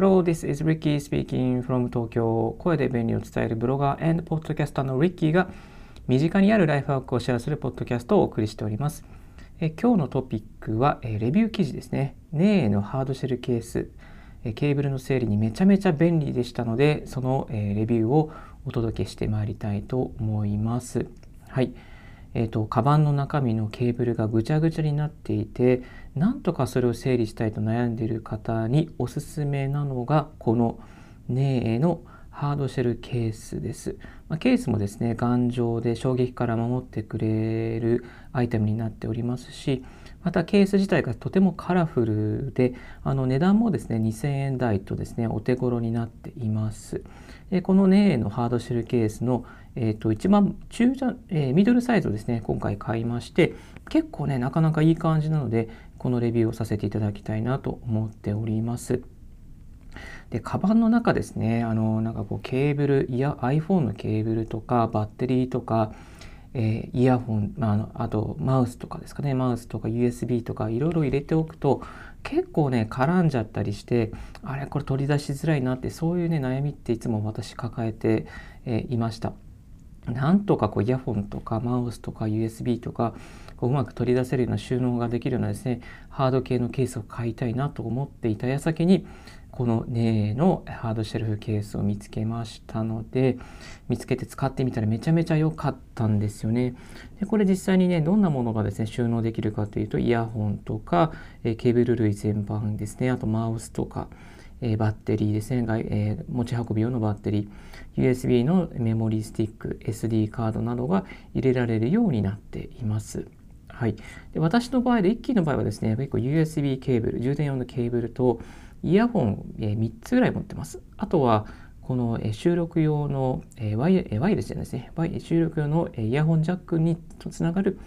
Hello, this is Ricky speaking from 東京。声で便利を伝えるブロガー and ポッドキャスターの Ricky が身近にあるライフワークをシェアするポッドキャストをお送りしております。え今日のトピックは、えレビュー記事ですね。ネーのハードシェルケース、えケーブルの整理にめちゃめちゃ便利でしたので、その、えレビューをお届けしてまいりたいと思います。はい。えーと、カバンの中身のケーブルがぐちゃぐちゃになっていてなんとかそれを整理したいと悩んでいる方におすすめなのがこのネーのハードシェルケースです、まあ、ケースもですね頑丈で衝撃から守ってくれるアイテムになっておりますしまたケース自体がとてもカラフルであの値段もですね2000円台とですねお手頃になっています。このネーのハードシェルケースの、えー、と一番中じゃ、えー、ミドルサイズをですね今回買いまして結構ねなかなかいい感じなのでこのレビューをさせていただきたいなと思っております。でカバンの中ですねあのなんかこうケーブルいや iPhone のケーブルとかバッテリーとかえー、イヤホン、まあ、あのあとマウスとかですかねマウスとか USB とかいろいろ入れておくと結構ね絡んじゃったりしてあれこれ取り出しづらいなってそういうね悩みっていつも私抱えて、えー、いました。なんとかこうイヤホンとかマウスとか USB とかこううまく取り出せるような収納ができるようなですねハード系のケースを買いたいなと思っていた矢先にこのネーのハードシェルフケースを見つけましたので見つけて使ってみたらめちゃめちゃ良かったんですよね。でこれ実際にねどんなものがですね収納できるかというとイヤホンとか、えケーブル類全般ですねあとマウスとか、えバッテリーですね、え持ち運び用のバッテリー USB のメモリースティック SD カードなどが入れられるようになっています。はい、で私の場合で一機の場合はですね結構 USB ケーブル充電用のケーブルとイヤホン、え3つぐらい持ってます。あとは、この収録用のワイワイヤレスじゃないですね。収録用のイヤホンジャックにつながる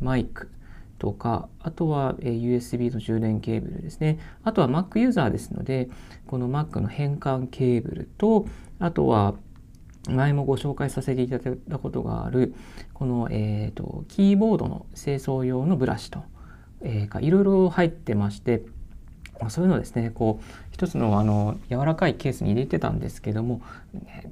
マイクとか、あとは USB の充電ケーブルですね。あとは Mac ユーザーですので、この Mac の変換ケーブルと、あとは前もご紹介させていただいたことがある、この、えーと、キーボードの清掃用のブラシと、えー、いろいろ入ってまして、まあ、そういうのですねこう一つのあの柔らかいケースに入れてたんですけども、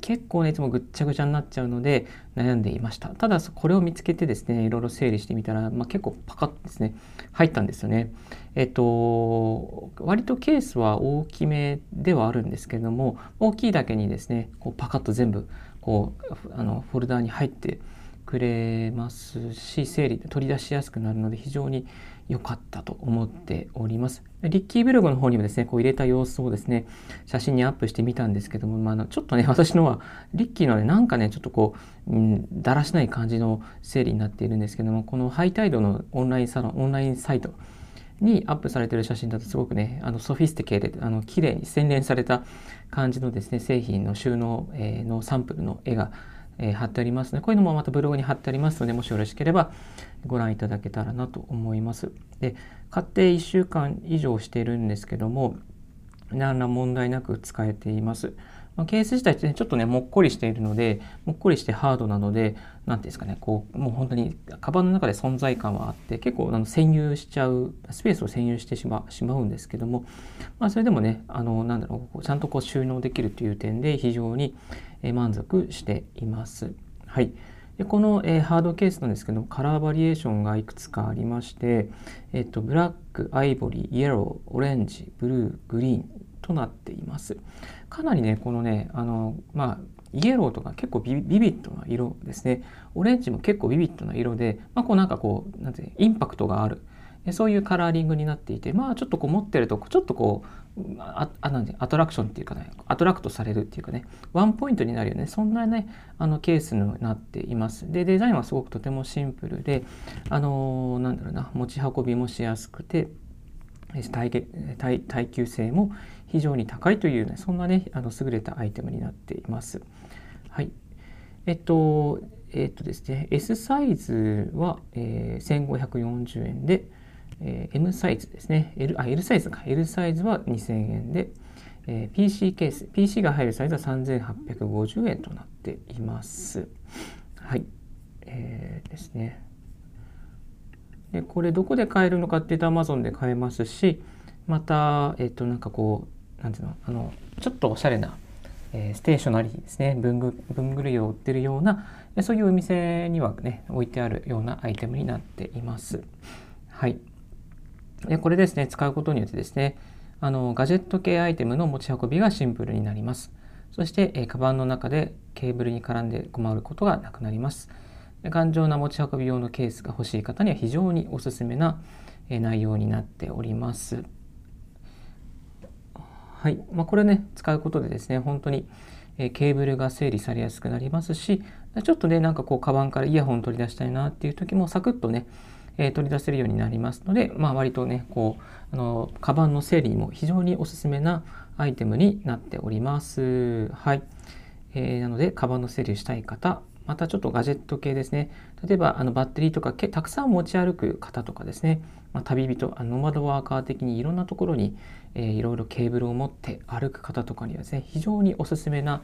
結構ねいつもぐっちゃぐちゃになっちゃうので悩んでいました。ただこれを見つけてですねいろいろ整理してみたら、まあ、結構パカッとですね入ったんですよね。えっと割とケースは大きめではあるんですけども大きいだけにですねこうパカッと全部こうあのフォルダーに入ってくれますし整理取り出しやすくなるので非常に良かったと思っております。リッキーブログの方にもですね、こう入れた様子をですね、写真にアップしてみたんですけども、まあ、ちょっとね、私のは、リッキーのね、なんかね、ちょっとこう、うん、だらしない感じの整理になっているんですけども、このハイタイドのオンラインサロン、オンラインサイトにアップされてる写真だとすごくね、あの sophisticated で、あの綺麗に洗練された感じのですね、製品の収納、えー、のサンプルの絵がえー、貼ってありますので、こういうのもまたブログに貼ってありますので、もしよろしければご覧いただけたらなと思います。で、買って1週間以上しているんですけども、何ら問題なく使えています。まあ、ケース自体って、ちょっとね、もっこりしているので、もっこりしてハードなので、何ていうんですかね、こう、もう本当に、カバンの中で存在感はあって、結構あの占有しちゃう、スペースを占有してしましまうんですけども、まあ、それでもね、あの、なんだろう、ちゃんとこう収納できるという点で、非常に満足しています。はい。でこの、えー、ハードケースなんですけどカラーバリエーションがいくつかありまして、えっと、ブラック、アイボリー、イエロー、オレンジ、ブルー、グリーンとなっています。かなりね、このね、あの、まあ、イエローとか結構ビビッドな色ですね。オレンジも結構ビビッドな色で、まあ、こうなんかこう、なんてインパクトがある。そういうカラーリングになっていて、まあちょっとこう持ってると、ちょっとこう、ああなんアトラクションっていうかね、アトラクトされるっていうかね、ワンポイントになるよね、そんなね、あのケースになっています。で、デザインはすごくとてもシンプルで、あのー、なんだろうな、持ち運びもしやすくて、耐耐耐久性も非常に高いという、ね、そんなね、あの優れたアイテムになっています。はい。えっと、えっとですね、S サイズは、えー、1540円で、えー、M サイズですね。L, あ、L サイズか。L サイズは2000円で、えー、PC ケース、PC が入るサイズは3850円となっています。はい。えー、ですね。で、これどこで買えるのかっていうと Amazon で買えますし、また、えっ、ー、と、なんかこう、なんていうのあのちょっとおしゃれな、えー、ステーショナリーですね文具文具類を売ってるようなそういうお店にはね置いてあるようなアイテムになっています。はいでこれですね使うことによってですねあのガジェット系アイテムの持ち運びがシンプルになります。そして、えー、カバンの中でケーブルに絡んで困ることがなくなります。頑丈な持ち運び用のケースが欲しい方には非常におすすめな内容になっております。はい。まあ、これね、使うことでですね、本当にケーブルが整理されやすくなりますし、ちょっとね、なんかこう、カバンからイヤホン取り出したいなっていう時もサクッとね、え取り出せるようになりますので、まあ、割とね、こう、あの、カバンの整理にも非常におすすめなアイテムになっております。はい。えー、なので、カバンの整理をしたい方、またちょっとガジェット系ですね。例えばあのバッテリーとかたくさん持ち歩く方とかですね、まあ、旅人、あのノマドワーカー的にいろんなところに、えー、いろいろケーブルを持って歩く方とかにはですね、非常におすすめな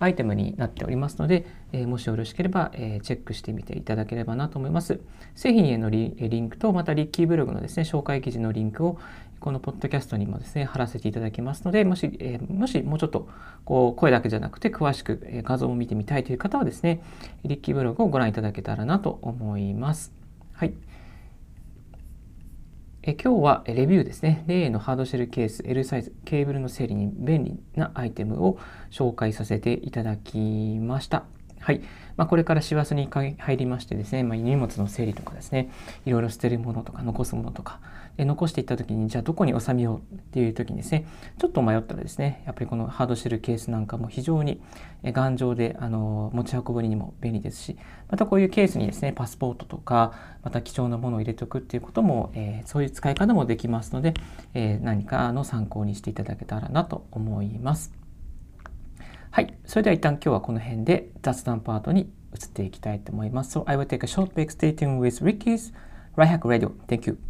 アイテムになっておりますので、えー、もしよろしければ、えー、チェックしてみていただければなと思います。製品へのリンクと、またリッキーブログのですね、紹介記事のリンクを、このポッドキャストにもですね、貼らせていただきますので、もし、えー、もしもうちょっとこう声だけじゃなくて詳しく、え画像を見てみたいという方はですね、リッキーブログをご覧いただけたらなと思います。はい。え今日はレビューですね。例のハードシェルケース、L サイズ、ケーブルの整理に便利なアイテムを紹介させていただきました。はい。まあ、これから師走に入りましてですね、まあ、荷物の整理とかですね、いろいろ捨てるものとか残すものとか、残していった時に、じゃあどこに収めようっていう時にですね、ちょっと迷ったらですね、やっぱりこのハードシェルケースなんかも非常に頑丈であの持ち運ぶにも便利ですし、またこういうケースにですね、パスポートとか、また貴重なものを入れておくっていうことも、えー、そういう使い方もできますので、えー、何かの参考にしていただけたらなと思います。はい。それでは一旦今日はこの辺で雑談パートに移っていきたいと思います。So I will take a short break. Stay tuned with Ricky's Right Hack Radio. Thank you.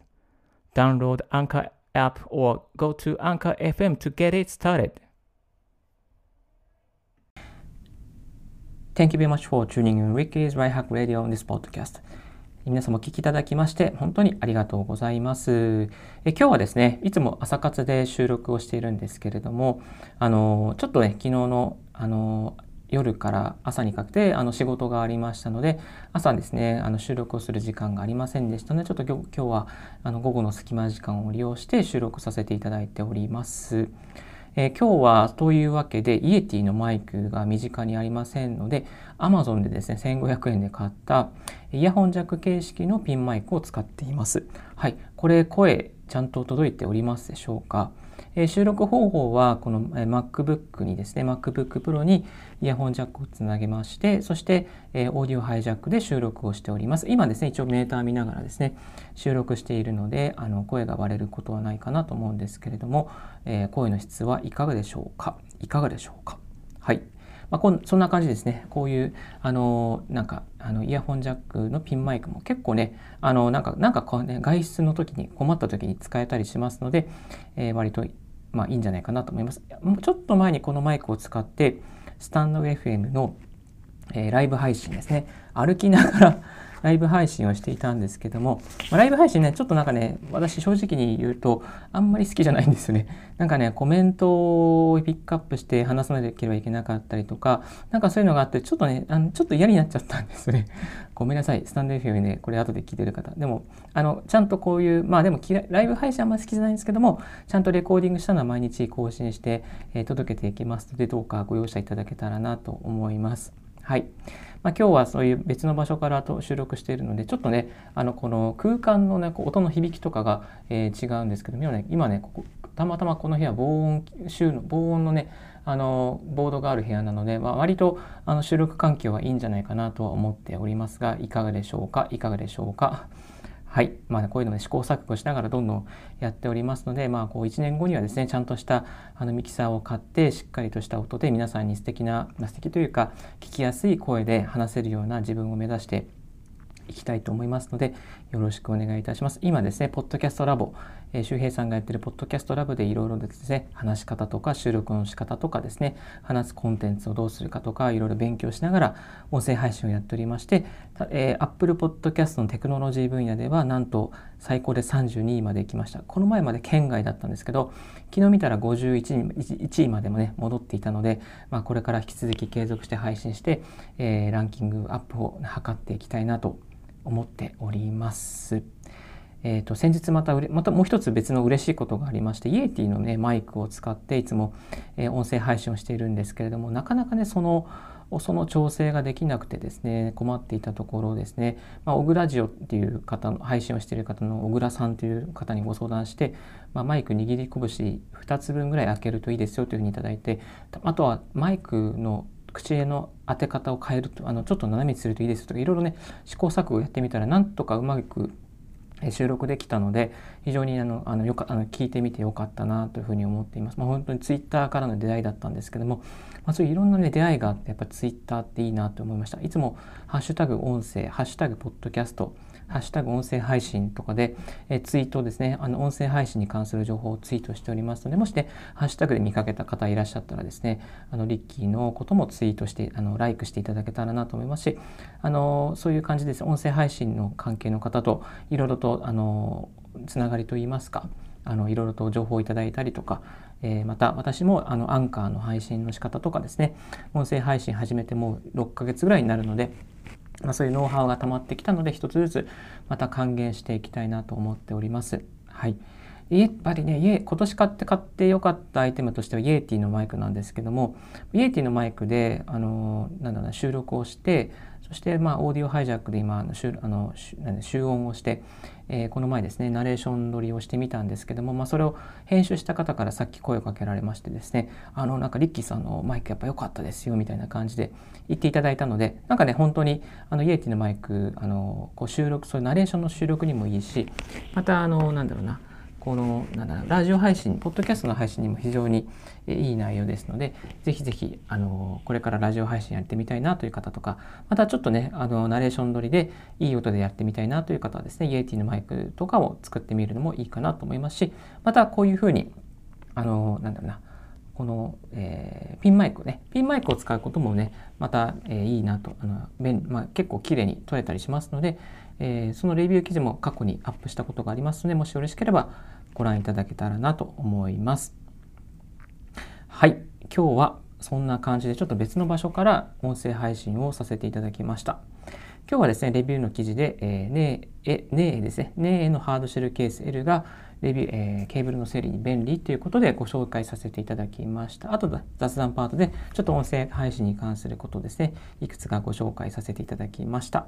Download Anchor app or go to Anchor FM to get it started. Thank you very much for tuning in Ricky's Right Hack Radio on this podcast. 皆様お聞きいただきまして本当にありがとうございます。え今日はですね、いつも朝活で収録をしているんですけれども、あのちょっとね、昨日のあの夜から朝にかけてあの仕事がありましたので朝ですねあの収録をする時間がありませんでしたのでちょっと今日はあの午後の隙間時間を利用して収録させていただいております。えー、今日はというわけでイエティのマイクが身近にありませんので Amazon でですね1500円で買ったイヤホンジャック形式のピンマイクを使っています。はい、これ声ちゃんと届いておりますでしょうか？え収録方法はこの MacBook にですね MacBook Pro にイヤホンジャックをつなげましてそして、えオーディオハイジャックで収録をしております。今ですね一応メーター見ながらですね収録しているのであの声が割れることはないかなと思うんですけれども、え声の質はいかがでしょうか？いかがでしょうか？はい。まあ、こんそんな感じですね。こういう、あのなんか、あのイヤホンジャックのピンマイクも結構ね、あのなんか、なんかこうね、外出の時に困った時に使えたりしますので、えー、割とまあいいんじゃないかなと思います。ちょっと前にこのマイクを使って、スタンド FM の、えー、ライブ配信ですね。歩きながらライブ配信をしていたんですけども、まあ、ライブ配信ね、ちょっとなんかね、私正直に言うと、あんまり好きじゃないんですよね。なんかね、コメントをピックアップして話さなければいけなかったりとか、なんかそういうのがあって、ちょっとね、あのちょっと嫌になっちゃったんですね。ごめんなさい、スタンド FM ね、これ後で聞いてる方。でも、あの、ちゃんとこういう、まあでも、ライブ配信あんまり好きじゃないんですけども、ちゃんとレコーディングしたのは毎日更新して、えー、届けていきますので、どうかご容赦いただけたらなと思います。はい。まあ、今日はそういう別の場所からと収録しているのでちょっとねあのこの空間のね音の響きとかが、えー、違うんですけど今ね今ねここたまたまこの部屋防音収の防音のねあのボードがある部屋なので、まあ、割とあの収録環境はいいんじゃないかなとは思っておりますがいかがでしょうか？いかがでしょうか？はい。まあ、こういうのも、試行錯誤しながらどんどんやっておりますので、まあ、こう1年後にはですね、ちゃんとしたあのミキサーを買って、しっかりとした音で皆さんに素敵な、素敵というか、聞きやすい声で話せるような自分を目指していきたいと思いますので、よろしくお願いいたします。今ですね、ポッドキャストラボ、えー、周平さんがやってるポッドキャストラボでいろいろですね、話し方とか収録の仕方とかですね、話すコンテンツをどうするかとか、いろいろ勉強しながら音声配信をやっておりまして、えー、Apple Podcast のテクノロジー分野では、なんと最高で32位まで行きました。この前まで県外だったんですけど、昨日見たら51位までもね、戻っていたので、まあ、これから引き続き継続して配信して、えー、ランキングアップを図っていきたいなと思っております。えーと、先日またまたもう一つ別の嬉しいことがありましてイエティのねマイクを使っていつも、え、音声配信をしているんですけれどもなかなかねそのその調整ができなくてですね困っていたところですね、まあ、小倉ジオっていう方の配信をしている方の小倉さんという方にご相談して、まあ、マイク握り拳2つ分ぐらい開けるといいですよというふうに頂いてあとはマイクの口への当て方を変えるとあのちょっと斜めにするといいですとかいろいろね試行錯誤やってみたらなんとかうまく収録できたので非常にあのあのよかあの聞いてみてよかったなというふうに思っています。まあ、本当にツイッターからの出会いだったんですけども、まあ、そういういろんな、ね、出会いがあってやっぱツイッターっていいなと思いました。いつもハッシュタグ音声、ハッシュタグポッドキャストハッシュタグ音声配信とかで、えツイートですね、あの音声配信に関する情報をツイートしておりますので、もしね、ハッシュタグで見かけた方いらっしゃったらですね、あのリッキーのこともツイートして、あのライクしていただけたらなと思いますし、あのそういう感じです。音声配信の関係の方といろいろとあのつながりといいますか、あのいろいろと情報をいただいたりとか、えー、また私もあのアンカーの配信の仕方とかですね音声配信始めてもう6ヶ月ぐらいになるのでまあ、そういうノウハウが溜まってきたので一つずつまた還元していきたいなと思っております。はい、やっぱりね、今年買って買ってよかったアイテムとしてはイエーティのマイクなんですけども、イエーティのマイクで、あの、なんだろう収録をして、そして、まあ、オーディオハイジャックで今、あのあの集音をして、えー、この前ですね、ナレーション撮りをしてみたんですけども、まあ、それを編集した方からさっき声をかけられましてですね、あの、なんかリッキーさんのマイクやっぱ良かったですよ、みたいな感じで言っていただいたので、なんかね、本当に、あの、イエティのマイク、あの、こう収録、そういうナレーションの収録にもいいし、また、あの、なんだろうな、このなんだラジオ配信ポッドキャストの配信にも非常にいい内容ですのでぜひぜひあのこれからラジオ配信やってみたいなという方とかまたちょっとねあのナレーション撮りでいい音でやってみたいなという方はですねイエティのマイクとかを作ってみるのもいいかなと思いますしまたこういうふうにあのなんだろうなこの、えー、ピンマイクねピンマイクを使うこともねまた、えー、いいなとあの、まあ、結構綺麗に撮れたりしますのでえー、そのレビュー記事も過去にアップしたことがありますので、もしよろしければご覧いただけたらなと思います。はい、今日はそんな感じでちょっと別の場所から音声配信をさせていただきました。今日はですね、レビューの記事で、えー、ねえ、ねえですね、ねえのハードシェルケース L がレビュー、えー、ケーブルの整理に便利ということでご紹介させていただきました。あと雑談パートでちょっと音声配信に関することですね、いくつかご紹介させていただきました。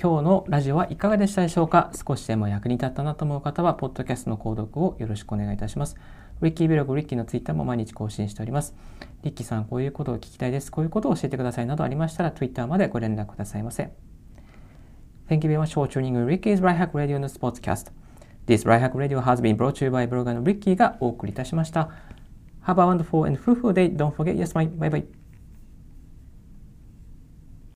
今日のラジオはいかがでしたでしょうか？少しでも役に立ったなと思う方は、ポッドキャストの購読をよろしくお願いいたします。リッキーブログ、リッキーのツイッターも毎日更新しております。リッキーさん、こういうことを聞きたいです。こういうことを教えてくださいなどありましたら、Twitter までご連絡くださいませ。Thank you very much for tuning in Ricky's Right Hack Radio の Sportscast. This Right Hack Radio has been brought to you by ブロガーのリッキーがお送りいたしました。Have a wonderful and fruitful day. Don't forget, yes, bye bye.